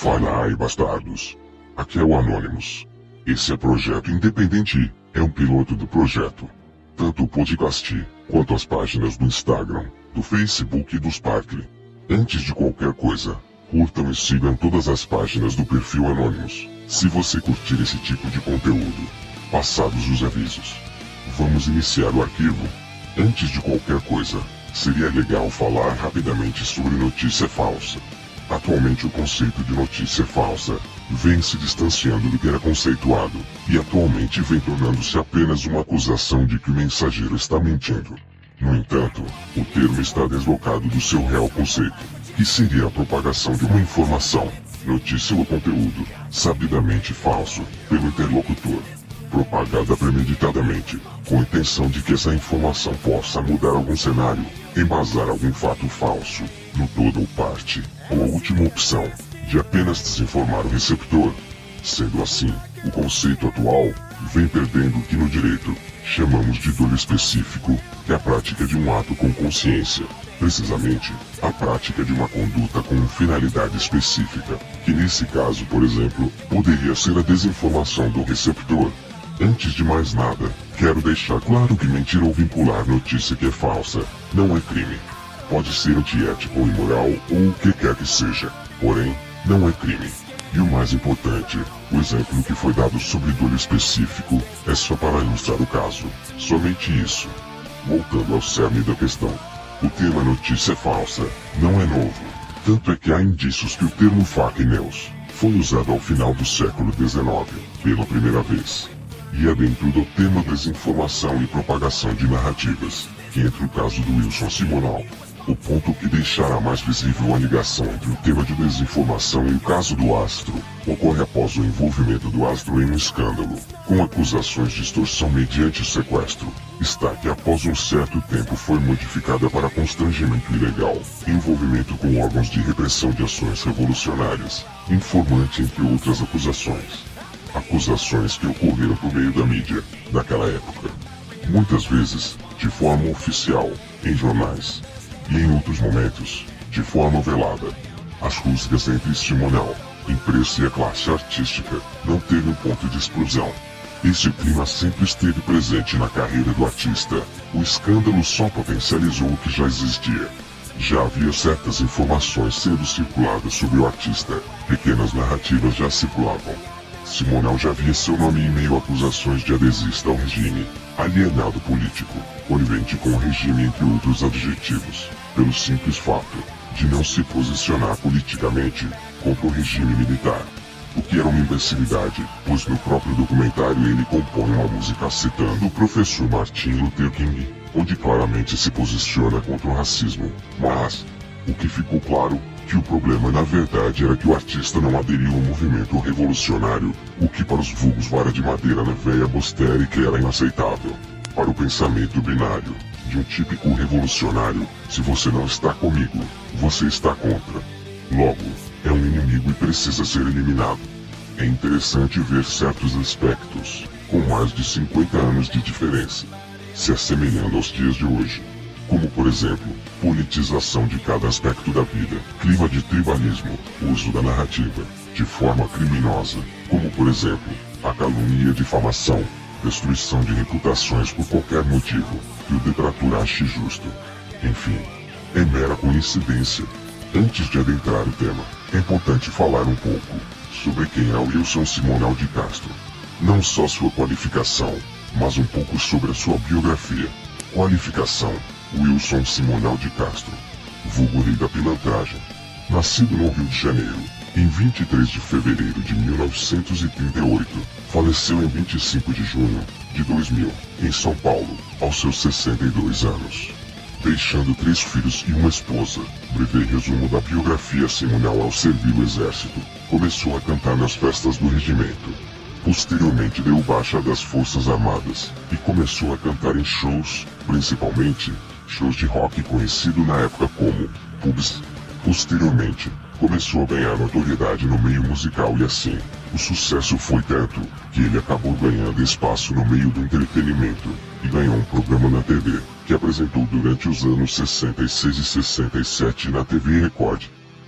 Fala aí, bastardos. Aqui é o Anonymous. Esse é projeto independente, é um piloto do projeto. Tanto o podcast, quanto as páginas do Instagram, do Facebook e do Sparkle. Antes de qualquer coisa, curtam e sigam todas as páginas do perfil Anonymous. Se você curtir esse tipo de conteúdo, passados os avisos. Vamos iniciar o arquivo. Antes de qualquer coisa, seria legal falar rapidamente sobre notícia falsa. Atualmente o conceito de notícia falsa vem se distanciando do que era conceituado, e atualmente vem tornando-se apenas uma acusação de que o mensageiro está mentindo. No entanto, o termo está deslocado do seu real conceito, que seria a propagação de uma informação, notícia ou conteúdo, sabidamente falso, pelo interlocutor, propagada premeditadamente, com a intenção de que essa informação possa mudar algum cenário, embasar algum fato falso, no todo ou parte, ou a última opção, de apenas desinformar o receptor. Sendo assim, o conceito atual vem perdendo o que no direito chamamos de dolo específico, que é a prática de um ato com consciência. Precisamente, a prática de uma conduta com finalidade específica, que nesse caso, por exemplo, poderia ser a desinformação do receptor. Antes de mais nada, quero deixar claro que mentir ou vincular notícia que é falsa não é crime. Pode ser antiético ou imoral ou o que quer que seja, porém, não é crime. E o mais importante, o exemplo que foi dado sobre dor específico é só para ilustrar o caso. Somente isso. Voltando ao cerne da questão. O tema notícia falsa não é novo. Tanto é que há indícios que o termo fake news foi usado ao final do século XIX, pela primeira vez. E é dentro do tema desinformação e propagação de narrativas, que entra o caso do Wilson Simonal, o ponto que deixará mais visível a ligação entre o tema de desinformação e o caso do astro ocorre após o envolvimento do astro em um escândalo, com acusações de extorsão mediante sequestro. Está que após um certo tempo foi modificada para constrangimento ilegal, envolvimento com órgãos de repressão de ações revolucionárias, informante entre outras acusações. Acusações que ocorreram por meio da mídia, daquela época. Muitas vezes, de forma oficial, em jornais, e em outros momentos, de forma velada. As rusgas entre Simonal, imprensa e a classe artística não teve um ponto de explosão. Esse clima sempre esteve presente na carreira do artista. O escândalo só potencializou o que já existia. Já havia certas informações sendo circuladas sobre o artista. Pequenas narrativas já circulavam. Simonal já via seu nome em meio a acusações de adesista ao regime, alienado político, conivente com o regime entre outros adjetivos, pelo simples fato de não se posicionar politicamente contra o regime militar. O que era uma imbecilidade, pois no próprio documentário ele compõe uma música citando o professor Martin Luther King, onde claramente se posiciona contra o racismo. Mas, o que ficou claro que o problema na verdade era que o artista não aderiu ao movimento revolucionário, o que para os vulgos vara de madeira na veia bostérica era inaceitável. Para o pensamento binário, de um típico revolucionário, se você não está comigo, você está contra. Logo, é um inimigo e precisa ser eliminado. É interessante ver certos aspectos, com mais de 50 anos de diferença, se assemelhando aos dias de hoje como por exemplo, politização de cada aspecto da vida, clima de tribalismo, uso da narrativa, de forma criminosa, como por exemplo, a calúnia e difamação, destruição de reputações por qualquer motivo, que o detrator ache justo. Enfim, é mera coincidência. Antes de adentrar o tema, é importante falar um pouco sobre quem é o Wilson Simonal de Castro. Não só sua qualificação, mas um pouco sobre a sua biografia. Qualificação Wilson Simonal de Castro, vulgo rei da pilantragem, nascido no Rio de Janeiro, em 23 de fevereiro de 1938, faleceu em 25 de junho de 2000, em São Paulo, aos seus 62 anos. Deixando três filhos e uma esposa, breve resumo da biografia Simonal ao servir o exército, começou a cantar nas festas do regimento. Posteriormente deu baixa das Forças Armadas e começou a cantar em shows, principalmente shows de rock conhecido na época como pubs. Posteriormente, começou a ganhar notoriedade no meio musical e assim, o sucesso foi tanto que ele acabou ganhando espaço no meio do entretenimento e ganhou um programa na TV que apresentou durante os anos 66 e 67 na TV Record,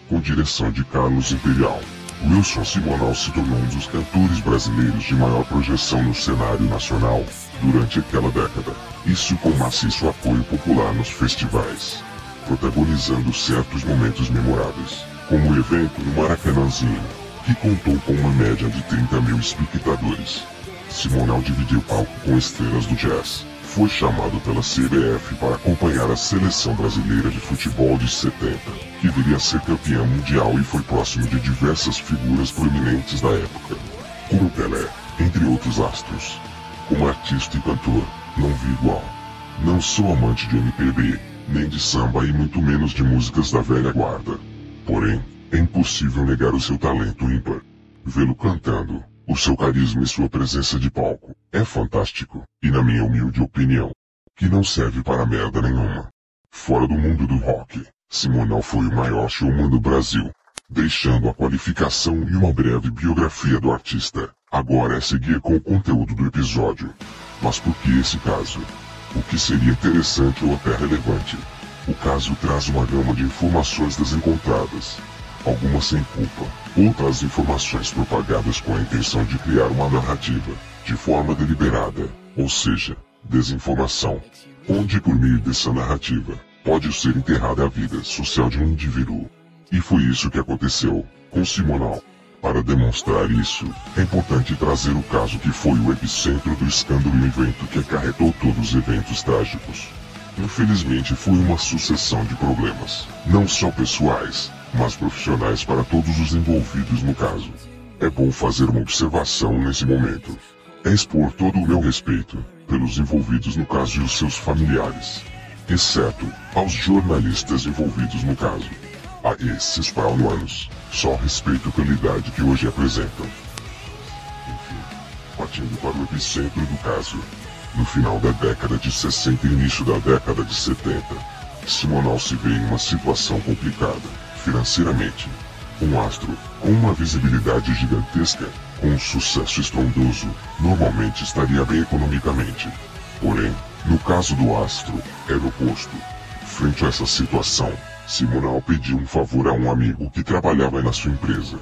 com direção de Carlos Imperial. Wilson Simonal se tornou um dos cantores brasileiros de maior projeção no cenário nacional durante aquela década. Isso com maciço apoio popular nos festivais, protagonizando certos momentos memoráveis, como o evento no Maracanãzinho, que contou com uma média de 30 mil espectadores. Simonal dividiu palco com estrelas do jazz. Foi chamado pela CBF para acompanhar a seleção brasileira de futebol de 70, que viria a ser campeã mundial e foi próximo de diversas figuras proeminentes da época, como Pelé, entre outros astros. Como artista e cantor, não vi igual. Não sou amante de MPB, nem de samba e muito menos de músicas da velha guarda. Porém, é impossível negar o seu talento ímpar. Vê-lo cantando, o seu carisma e sua presença de palco é fantástico, e na minha humilde opinião, que não serve para merda nenhuma. Fora do mundo do rock, Simonal foi o maior showman do Brasil, deixando a qualificação e uma breve biografia do artista. Agora é seguir com o conteúdo do episódio. Mas por que esse caso? O que seria interessante ou até relevante? O caso traz uma gama de informações desencontradas, algumas sem culpa, outras informações propagadas com a intenção de criar uma narrativa, de forma deliberada, ou seja, desinformação, onde por meio dessa narrativa, pode ser enterrada a vida social de um indivíduo. E foi isso que aconteceu com Simonal. Para demonstrar isso, é importante trazer o caso que foi o epicentro do escândalo e evento que acarretou todos os eventos trágicos. Infelizmente foi uma sucessão de problemas, não só pessoais, mas profissionais para todos os envolvidos no caso. É bom fazer uma observação nesse momento. É expor todo o meu respeito pelos envolvidos no caso e os seus familiares, exceto aos jornalistas envolvidos no caso. A esses paulianos, só respeito pela idade que hoje apresentam. Enfim, partindo para o epicentro do caso, no final da década de 60 e início da década de 70, Simonal se vê em uma situação complicada financeiramente. Um astro com uma visibilidade gigantesca, com um sucesso estrondoso, normalmente estaria bem economicamente. Porém, no caso do astro, era o oposto. Frente a essa situação, Simonal pediu um favor a um amigo que trabalhava na sua empresa.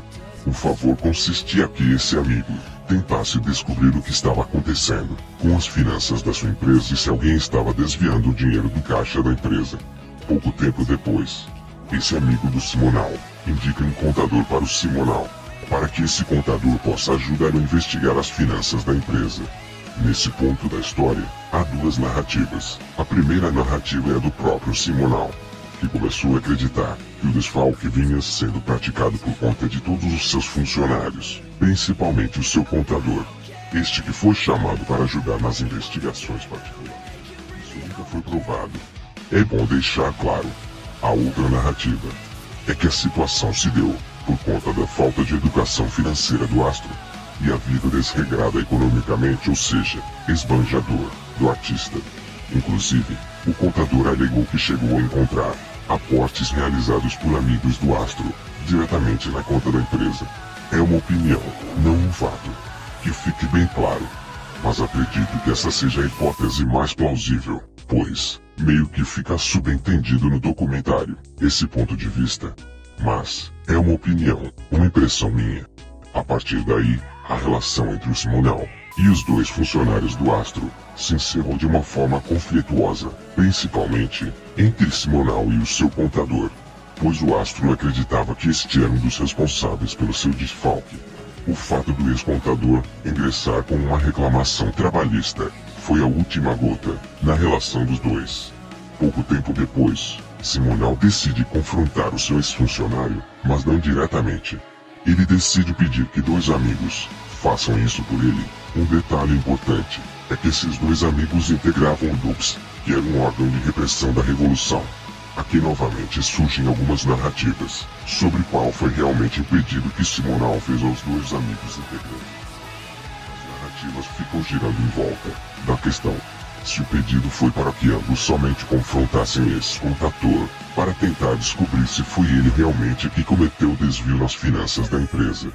O favor consistia que esse amigo tentasse descobrir o que estava acontecendo com as finanças da sua empresa e se alguém estava desviando o dinheiro do caixa da empresa. Pouco tempo depois, esse amigo do Simonal indica um contador para o Simonal, para que esse contador possa ajudar a investigar as finanças da empresa. Nesse ponto da história, há duas narrativas. A primeira narrativa é a do próprio Simonal, que começou a acreditar que o desfalque vinha sendo praticado por conta de todos os seus funcionários, principalmente o seu contador, este que foi chamado para ajudar nas investigações particulares. Isso nunca foi provado. É bom deixar claro a outra narrativa é que a situação se deu por conta da falta de educação financeira do astro e a vida desregrada economicamente, ou seja, esbanjador, do artista. Inclusive, o contador alegou que chegou a encontrar aportes realizados por amigos do astro diretamente na conta da empresa. É uma opinião, não um fato. Que fique bem claro. Mas acredito que essa seja a hipótese mais plausível, pois meio que fica subentendido no documentário, esse ponto de vista. Mas, é uma opinião, uma impressão minha. A partir daí, a relação entre o Simonal e os dois funcionários do Astro se encerrou de uma forma conflituosa, principalmente entre Simonal e o seu contador, pois o Astro acreditava que este era um dos responsáveis pelo seu desfalque. O fato do ex-contador ingressar com uma reclamação trabalhista foi a última gota na relação dos dois. Pouco tempo depois, Simonal decide confrontar o seu ex-funcionário, mas não diretamente. Ele decide pedir que dois amigos façam isso por ele. Um detalhe importante é que esses dois amigos integravam o DUPS, que era um órgão de repressão da Revolução. Aqui novamente surgem algumas narrativas sobre qual foi realmente o pedido que Simonal fez aos dois amigos integrantes narrativas ficam girando em volta da questão se o pedido foi para que ambos somente confrontassem esse contador, para tentar descobrir se foi ele realmente que cometeu o desvio nas finanças da empresa.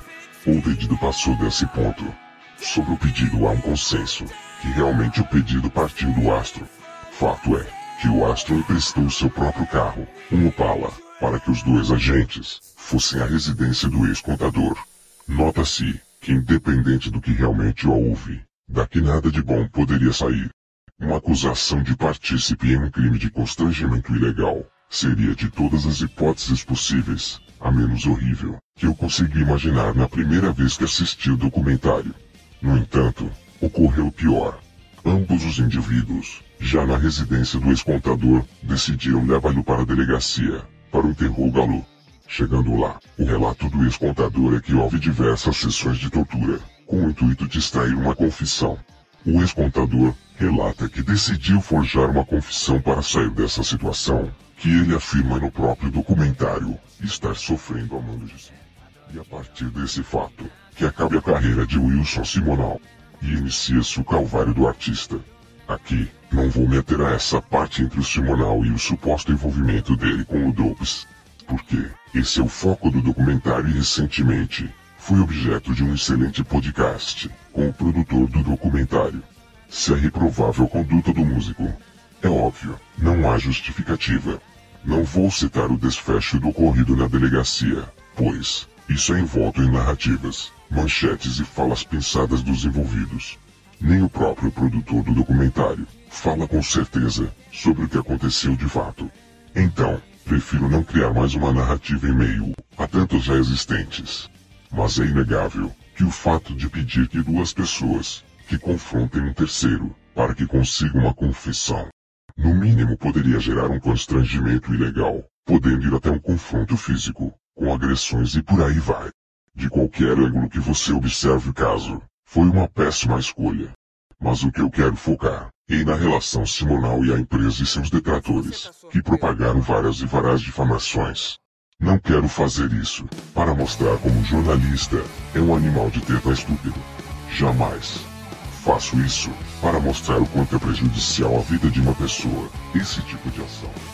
Ou o pedido passou desse ponto. Sobre o pedido há um consenso, que realmente o pedido partiu do Astro. Fato é, que o Astro emprestou seu próprio carro, um Opala, para que os dois agentes fossem à residência do ex-contador Nota-se que independente do que realmente houve, daqui nada de bom poderia sair. Uma acusação de partícipe em um crime de constrangimento ilegal seria de todas as hipóteses possíveis, a menos horrível, que eu consegui imaginar na primeira vez que assisti o documentário. No entanto, ocorreu pior. Ambos os indivíduos, já na residência do ex-contador, decidiram levá-lo para a delegacia, para interrogá-lo. Chegando lá, o relato do ex-contador é que houve diversas sessões de tortura, com o intuito de extrair uma confissão. O ex-contador relata que decidiu forjar uma confissão para sair dessa situação, que ele afirma no próprio documentário estar sofrendo a mando de. E a partir desse fato, que acabe a carreira de Wilson Simonal, e inicia-se o calvário do artista. Aqui, não vou meter a essa parte entre o Simonal e o suposto envolvimento dele com o Dopes, porque esse é o foco do documentário e recentemente foi objeto de um excelente podcast com o produtor do documentário. Se é reprovável a conduta do músico, é óbvio, não há justificativa. Não vou citar o desfecho do ocorrido na delegacia, pois isso é envolto em narrativas, manchetes e falas pensadas dos envolvidos. Nem o próprio produtor do documentário fala com certeza sobre o que aconteceu de fato. Então, prefiro não criar mais uma narrativa em meio a tantos já existentes. Mas é inegável que o fato de pedir que duas pessoas que confrontem um terceiro para que consiga uma confissão, no mínimo poderia gerar um constrangimento ilegal, podendo ir até um confronto físico, com agressões e por aí vai. De qualquer ângulo que você observe o caso, foi uma péssima escolha. Mas o que eu quero focar é na relação Simonal e a empresa e seus detratores, que propagaram várias e várias difamações. Não quero fazer isso para mostrar como jornalista é um animal de teta estúpido. Jamais. Faço isso para mostrar o quanto é prejudicial à vida de uma pessoa esse tipo de ação.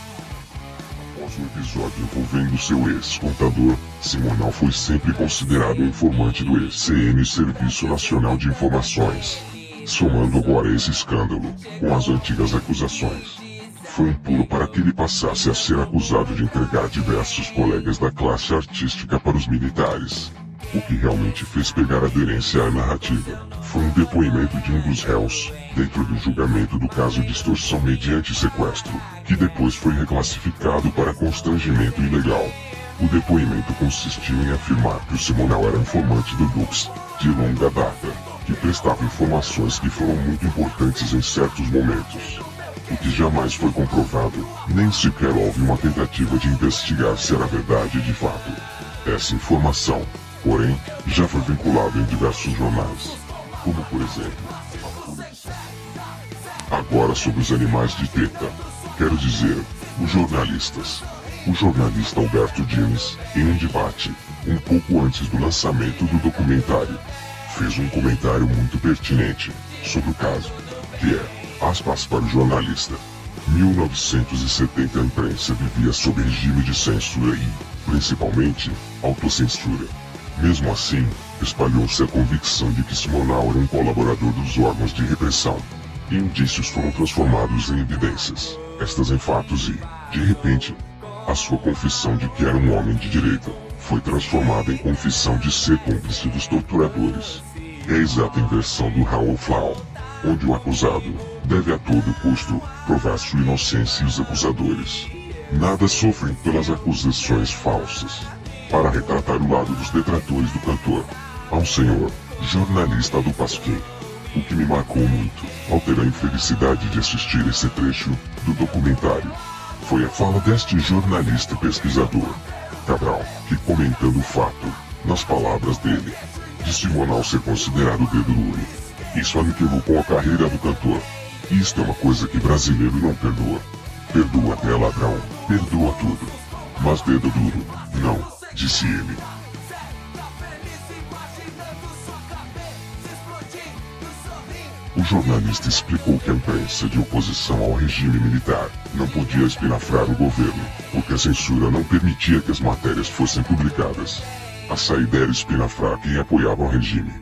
O episódio envolvendo seu ex-contador, Simonal foi sempre considerado informante do ECN Serviço Nacional de Informações. Somando agora esse escândalo, com as antigas acusações. Foi um pulo para que ele passasse a ser acusado de entregar diversos colegas da classe artística para os militares. O que realmente fez pegar aderência à narrativa foi um depoimento de um dos réus, dentro do julgamento do caso de extorsão mediante sequestro, que depois foi reclassificado para constrangimento ilegal. O depoimento consistiu em afirmar que o Simonal era informante do Dux, de longa data, que prestava informações que foram muito importantes em certos momentos. O que jamais foi comprovado, nem sequer houve uma tentativa de investigar se era verdade de fato. Essa informação, porém, já foi vinculada em diversos jornais, como por exemplo, Agora sobre os animais de teta. Quero dizer, os jornalistas. O jornalista Alberto James, em um debate, um pouco antes do lançamento do documentário, fez um comentário muito pertinente sobre o caso, que é, aspas para o jornalista, 1970 a imprensa vivia sob regime de censura e, principalmente, autocensura. Mesmo assim, espalhou-se a convicção de que Simonal era um colaborador dos órgãos de repressão. E indícios foram transformados em evidências, estas em fatos e, de repente, a sua confissão de que era um homem de direita foi transformada em confissão de ser cúmplice dos torturadores. É a exata inversão do Raul Flau, onde o acusado deve a todo custo provar sua inocência e os acusadores. Nada sofrem pelas acusações falsas. Para retratar o lado dos detratores do cantor, há um senhor, jornalista do Pasquim, o que me marcou muito, ao ter a infelicidade de assistir esse trecho do documentário, foi a fala deste jornalista pesquisador, Cabral, que comentando o fato, nas palavras dele, de Simonal ser considerado dedo duro. Isso aniquilou com a carreira do cantor. Isto é uma coisa que brasileiro não perdoa. Perdoa até ladrão, perdoa tudo. Mas dedo duro, não, disse ele. O jornalista explicou que a imprensa de oposição ao regime militar não podia espinafrar o governo, porque a censura não permitia que as matérias fossem publicadas. A saída era espinafrar quem apoiava o regime.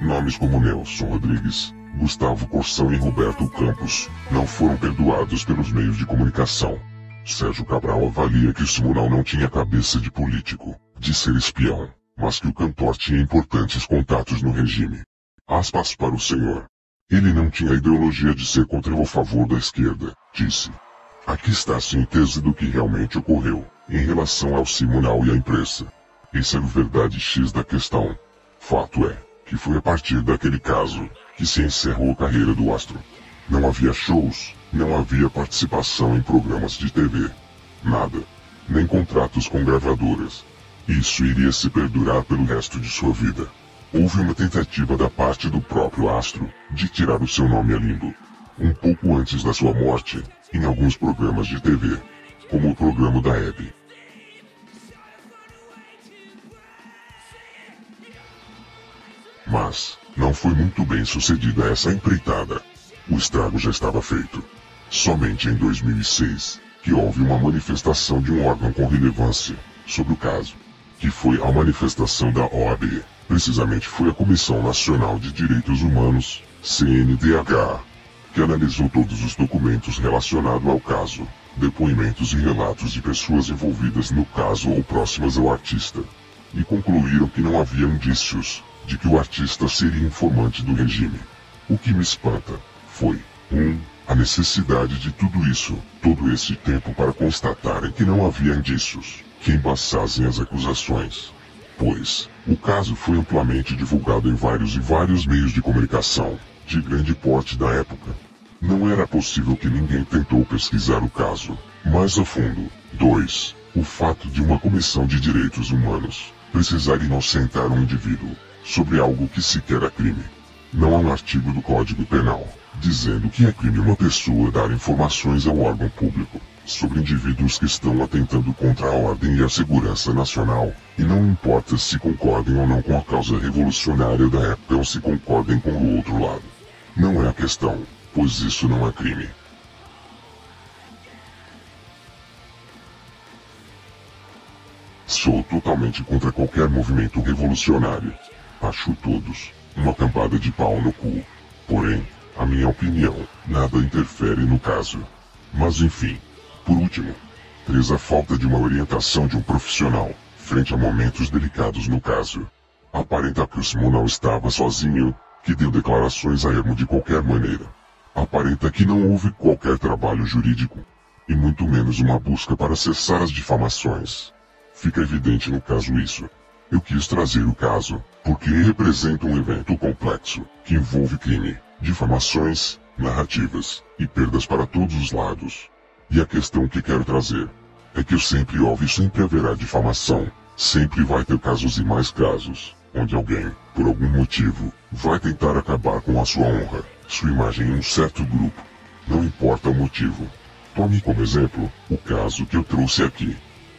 Nomes como Nelson Rodrigues, Gustavo Corsão e Roberto Campos não foram perdoados pelos meios de comunicação. Sérgio Cabral avalia que Simonal não tinha cabeça de político, de ser espião. mas que o cantor tinha importantes contatos no regime. Aspas para o senhor. Ele não tinha ideologia de ser contra ou a favor da esquerda, disse. Aqui está a síntese do que realmente ocorreu, em relação ao Simonal e à imprensa. Esse é o verdade X da questão. Fato é, que foi a partir daquele caso, que se encerrou a carreira do astro. Não havia shows, não havia participação em programas de TV. Nada. Nem contratos com gravadoras. Isso iria se perdurar pelo resto de sua vida. Houve uma tentativa da parte do próprio astro de tirar o seu nome a limbo. Um pouco antes da sua morte, em alguns programas de TV, como o programa da Hebe. Mas, não foi muito bem sucedida essa empreitada. O estrago já estava feito. Somente em 2006, que houve uma manifestação de um órgão com relevância sobre o caso, que foi a manifestação da OAB. Precisamente foi a Comissão Nacional de Direitos Humanos, CNDH, que analisou todos os documentos relacionados ao caso, depoimentos e relatos de pessoas envolvidas no caso ou próximas ao artista, e concluíram que não havia indícios de que o artista seria informante do regime. O que me espanta foi 1. Um, a necessidade de tudo isso, todo esse tempo para constatarem que não havia indícios que embaçassem as acusações. Pois, o caso foi amplamente divulgado em vários e vários meios de comunicação, de grande porte da época. Não era possível que ninguém tentou pesquisar o caso mais a fundo. 2. O fato de uma comissão de direitos humanos precisar inocentar um indivíduo sobre algo que sequer é crime. Não há um artigo do Código Penal dizendo que é crime uma pessoa dar informações ao órgão público sobre indivíduos que estão atentando contra a ordem e a segurança nacional, e não importa se concordem ou não com a causa revolucionária da época ou se concordem com o outro lado. Não é a questão, pois isso não é crime. Sou totalmente contra qualquer movimento revolucionário. Acho todos uma campada de pau no cu. Porém, a minha opinião, nada interfere no caso. Mas enfim. Por último, 3. A falta de uma orientação de um profissional, frente a momentos delicados no caso. Aparenta que o Simon não estava sozinho, que deu declarações a ermo de qualquer maneira. Aparenta que não houve qualquer trabalho jurídico, e muito menos uma busca para cessar as difamações. Fica evidente no caso isso. Eu quis trazer o caso, porque representa um evento complexo, que envolve crime, difamações, narrativas e perdas para todos os lados. E a questão que quero trazer é que sempre houve e sempre haverá difamação. Sempre vai ter casos e mais casos, onde alguém, por algum motivo, vai tentar acabar com a sua honra, sua imagem em um certo grupo. Não importa o motivo. Tome como exemplo o caso que eu trouxe aqui.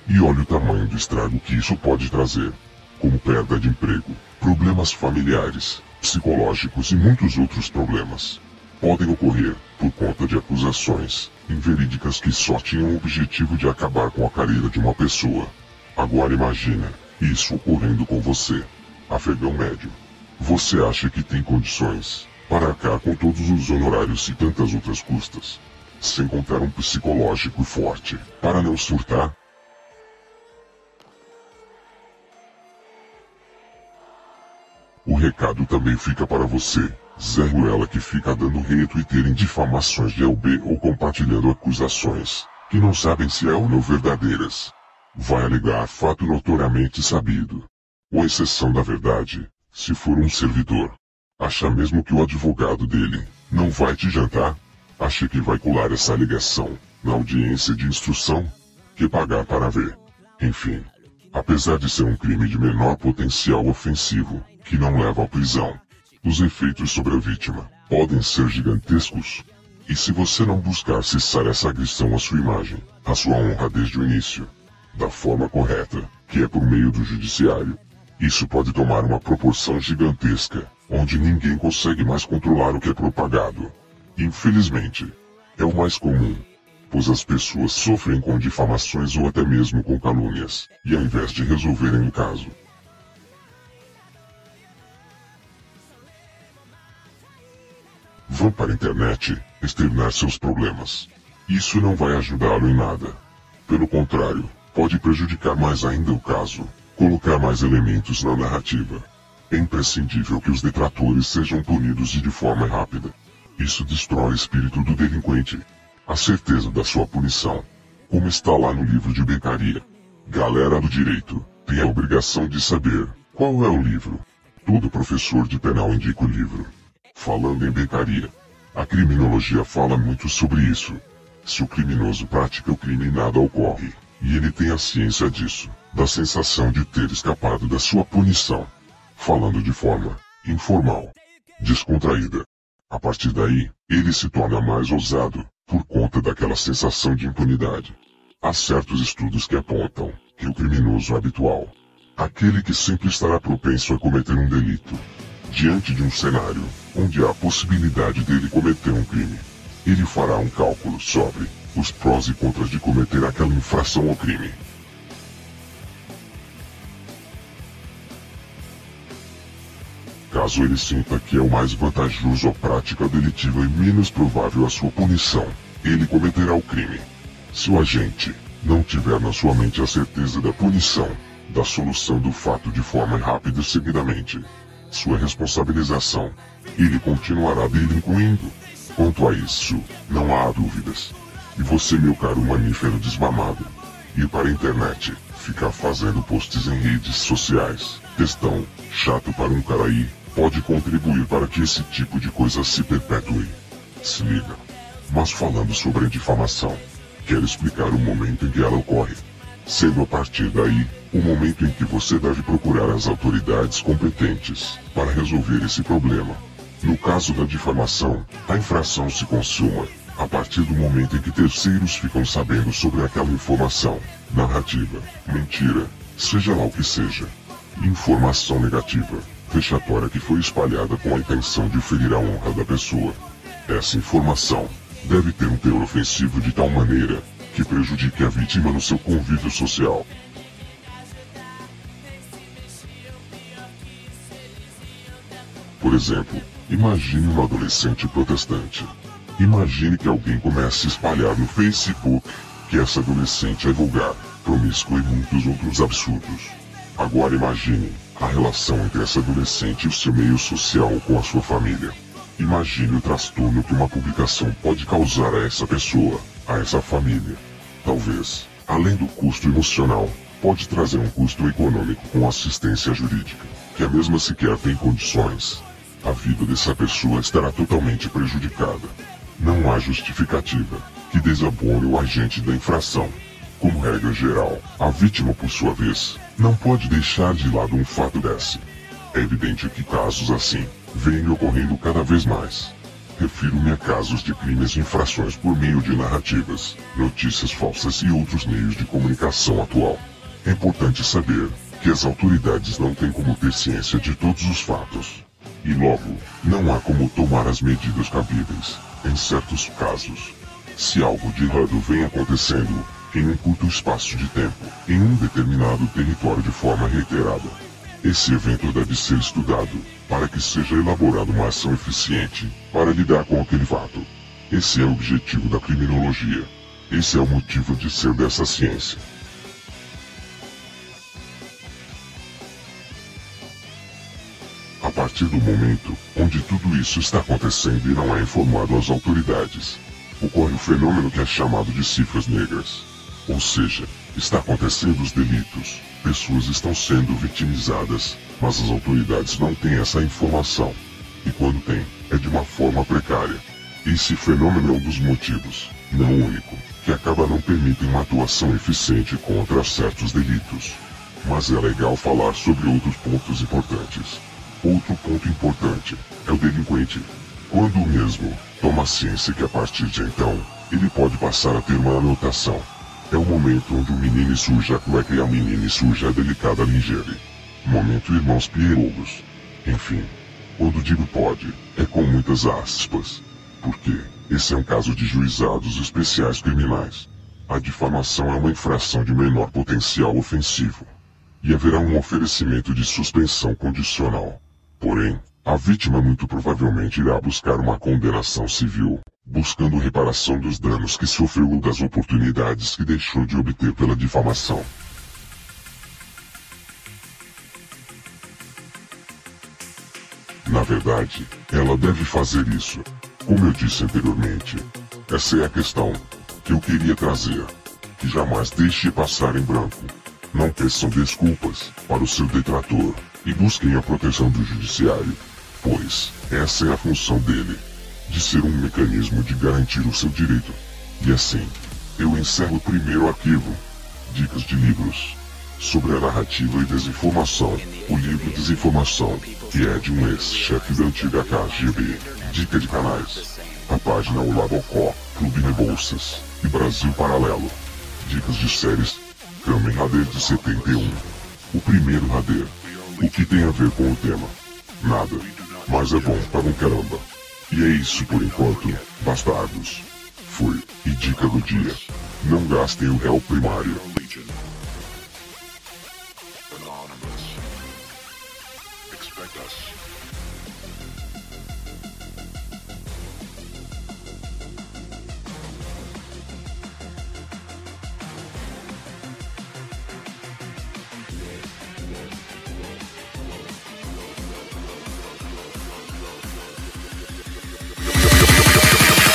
E olhe o tamanho do estrago que isso pode trazer, como perda de emprego, problemas familiares, psicológicos e muitos outros problemas. Podem ocorrer por conta de acusações inverídicas que só tinham o objetivo de acabar com a carreira de uma pessoa. Agora imagina isso ocorrendo com você, afegão médio. Você acha que tem condições para arcar com todos os honorários e tantas outras custas, sem contar um psicológico forte para não surtar? O recado também fica para você, Zé Ruela que fica dando retweet em difamações de LB ou compartilhando acusações, que não sabem se é ou não verdadeiras. Vai alegar fato notoriamente sabido. Ou exceção da verdade, se for um servidor. Acha mesmo que o advogado dele não vai te jantar? Acha que vai colar essa alegação na audiência de instrução? Que pagar para ver. Enfim, apesar de ser um crime de menor potencial ofensivo, que não leva à prisão. Os efeitos sobre a vítima podem ser gigantescos. E se você não buscar cessar essa agressão à sua imagem, à sua honra desde o início, da forma correta, que é por meio do judiciário, isso pode tomar uma proporção gigantesca, onde ninguém consegue mais controlar o que é propagado. Infelizmente, é o mais comum, pois as pessoas sofrem com difamações ou até mesmo com calúnias, e ao invés de resolverem o caso, Vão para a internet externar seus problemas. Isso não vai ajudá-lo em nada. Pelo contrário, pode prejudicar mais ainda o caso. colocar mais elementos na narrativa. É imprescindível que os detratores sejam punidos e de forma rápida. Isso destrói o espírito do delinquente. A certeza da sua punição. Como está lá no livro de Beccaria. Galera do direito, tem a obrigação de saber qual é o livro. Todo professor de penal indica o livro. Falando em Beccaria, a criminologia fala muito sobre isso. Se o criminoso pratica o crime nada ocorre, e ele tem a ciência disso, da sensação de ter escapado da sua punição. Falando de forma informal, descontraída. A partir daí, ele se torna mais ousado, por conta daquela sensação de impunidade. Há certos estudos que apontam que o criminoso habitual, aquele que sempre estará propenso a cometer um delito, diante de um cenário onde há a possibilidade dele cometer um crime. Ele fará um cálculo sobre os prós e contras de cometer aquela infração ou crime. Caso ele sinta que é o mais vantajoso a prática delitiva e menos provável a sua punição, ele cometerá o crime. Se o agente não tiver na sua mente a certeza da punição, da solução do fato de forma rápida e seguidamente, sua responsabilização. Ele continuará delinquindo. Quanto a isso, não há dúvidas. E você, meu caro mamífero desmamado, ir para a internet, ficar fazendo posts em redes sociais, questão, chato para um cara aí, pode contribuir para que esse tipo de coisa se perpetue. Se liga. Mas falando sobre a difamação, quero explicar o momento em que ela ocorre sendo a partir daí o momento em que você deve procurar as autoridades competentes para resolver esse problema. No caso da difamação, a infração se consuma a partir do momento em que terceiros ficam sabendo sobre aquela informação, narrativa, mentira, seja lá o que seja. Informação negativa, fechatória que foi espalhada com a intenção de ferir a honra da pessoa. Essa informação deve ter um teor ofensivo de tal maneira que prejudique a vítima no seu convívio social. Por exemplo, imagine um adolescente protestante. Imagine que alguém comece a espalhar no Facebook que essa adolescente é vulgar, promíscua e muitos outros absurdos. Agora imagine a relação entre essa adolescente e o seu meio social com a sua família. Imagine o transtorno que uma publicação pode causar a essa pessoa, a essa família. Talvez, além do custo emocional, pode trazer um custo econômico com assistência jurídica, que a mesma sequer tem condições. A vida dessa pessoa estará totalmente prejudicada. Não há justificativa que desabone o agente da infração. Como regra geral, a vítima, por sua vez, não pode deixar de lado um fato desse. É evidente que casos assim vêm ocorrendo cada vez mais. Refiro-me a casos de crimes e infrações por meio de narrativas, notícias falsas e outros meios de comunicação atual. É importante saber que as autoridades não têm como ter ciência de todos os fatos. E logo, não há como tomar as medidas cabíveis, em certos casos. Se algo de errado vem acontecendo, em um curto espaço de tempo, em um determinado território de forma reiterada, esse evento deve ser estudado, para que seja elaborada uma ação eficiente para lidar com aquele fato. Esse é o objetivo da criminologia. Esse é o motivo de ser dessa ciência. Partir do momento onde tudo isso está acontecendo e não é informado às autoridades, ocorre o fenômeno que é chamado de cifras negras. Ou seja, está acontecendo os delitos, pessoas estão sendo vitimizadas, mas as autoridades não têm essa informação. E quando tem, é de uma forma precária. Esse fenômeno é um dos motivos, não único, que acaba não permitem uma atuação eficiente contra certos delitos. Mas é legal falar sobre outros pontos importantes. Outro ponto importante é o delinquente. Quando mesmo toma ciência que a partir de então, ele pode passar a ter uma anotação é o momento onde o menino suja a cueca e a menina suja a delicada lingerie. Momento irmãos pierogos. Enfim, quando digo pode, é com muitas aspas. Porque esse é um caso de juizados especiais criminais. A difamação é uma infração de menor potencial ofensivo. E haverá um oferecimento de suspensão condicional. Porém, a vítima muito provavelmente irá buscar uma condenação civil, buscando reparação dos danos que sofreu ou das oportunidades que deixou de obter pela difamação. Na verdade, ela deve fazer isso. Como eu disse anteriormente, essa é a questão que eu queria trazer. Que jamais deixe passar em branco. Não peçam desculpas para o seu detrator e busquem a proteção do judiciário, pois essa é a função dele, de ser um mecanismo de garantir o seu direito. E assim, eu encerro o primeiro arquivo, Dicas de Livros, sobre a narrativa e desinformação, o livro Desinformação, que é de um ex-chefe da antiga KGB, Dica de Canais, a página O Lado Ocó, Clube Rebouças e Brasil Paralelo, Dicas de Séries, Kamen Rider de 71, o primeiro Rader, o que tem a ver com o tema? Nada, mas é bom para um caramba. E é isso por enquanto, bastardos. Fui. E dica do dia. Não gastem o réu primário.